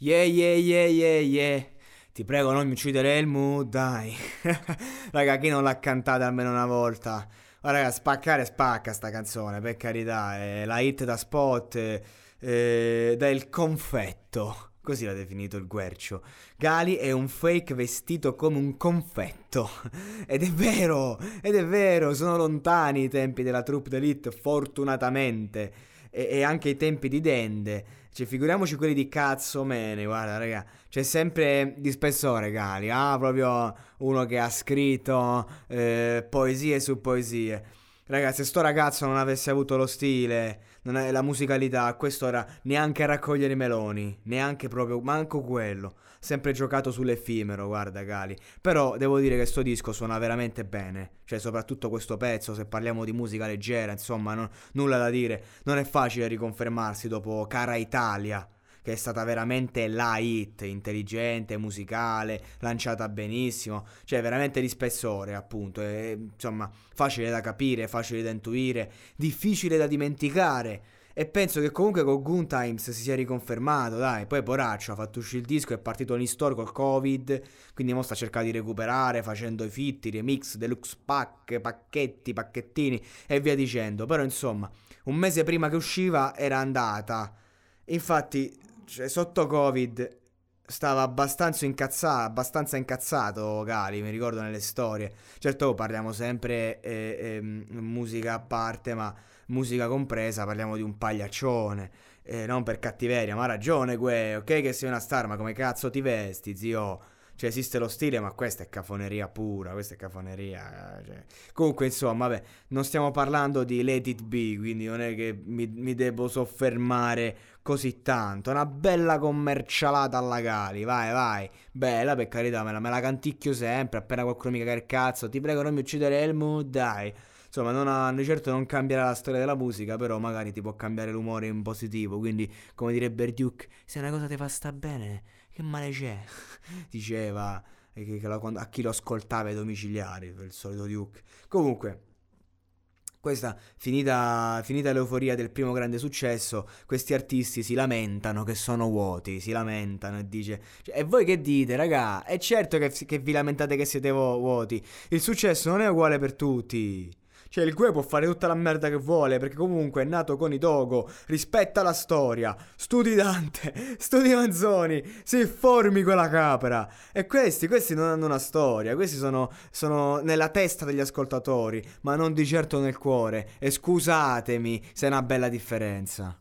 Yeah, yeah, yeah, yeah, yeah. Ti prego, non mi uccidere il mood, dai. raga, chi non l'ha cantata almeno una volta? Ma raga, spaccare spacca sta canzone, per carità. È la hit da spot, eh, del confetto. Così l'ha definito il Guercio. Gali è un fake vestito come un confetto. Ed è vero, ed è vero, sono lontani i tempi della troupe d'elite, fortunatamente. E, e anche i tempi di Dende. Cioè, figuriamoci quelli di cazzo mene, guarda, raga. C'è sempre di spessore, Gali. Ah, proprio uno che ha scritto eh, poesie su poesie. Ragazzi, se sto ragazzo non avesse avuto lo stile, la musicalità, a quest'ora neanche a raccogliere i meloni, neanche proprio, manco quello. Sempre giocato sull'effimero, guarda Gali. Però devo dire che sto disco suona veramente bene. Cioè, soprattutto questo pezzo, se parliamo di musica leggera, insomma, non, nulla da dire. Non è facile riconfermarsi dopo Cara Italia che è stata veramente la hit, intelligente, musicale, lanciata benissimo, cioè veramente di spessore appunto, e, insomma facile da capire, facile da intuire, difficile da dimenticare. E penso che comunque con Goon Times si sia riconfermato, dai. Poi Poraccio ha fatto uscire il disco, è partito in store col Covid, quindi mo sta cercando di recuperare, facendo i fitti, remix, deluxe pack, pacchetti, pacchettini e via dicendo. Però insomma, un mese prima che usciva era andata. Infatti cioè, sotto Covid stava abbastanza incazzato, abbastanza incazzato Gali, mi ricordo nelle storie. Certo, parliamo sempre eh, eh, musica a parte, ma musica compresa, parliamo di un pagliaccione. Eh, non per cattiveria, ma ha ragione, Gue, ok che sei una star, ma come cazzo ti vesti, zio? Cioè, esiste lo stile, ma questa è cafoneria pura, questa è cafoneria. Cioè. Comunque, insomma, vabbè, non stiamo parlando di Let It Be, quindi non è che mi, mi devo soffermare così tanto. Una bella commercialata alla Gali, vai, vai. Bella, per carità, me la, me la canticchio sempre, appena qualcuno mi caga il cazzo. Ti prego, non mi uccidere il mood, dai. Insomma, non ha, certo non cambierà la storia della musica, però magari ti può cambiare l'umore in positivo. Quindi, come direbbe Duke, se una cosa ti fa sta bene che male c'è? Diceva che, che lo, a chi lo ascoltava ai domiciliari, per il solito Duke. Comunque, questa, finita, finita, l'euforia del primo grande successo, questi artisti si lamentano che sono vuoti, si lamentano e dice... Cioè, e voi che dite, raga? È certo che, che vi lamentate che siete vuoti. Il successo non è uguale per tutti. Cioè, il Gue può fare tutta la merda che vuole, perché comunque è nato con i Togo, rispetta la storia, studi Dante, studi Manzoni, si formi quella capra. E questi, questi non hanno una storia, questi sono, sono nella testa degli ascoltatori, ma non di certo nel cuore. E scusatemi se è una bella differenza.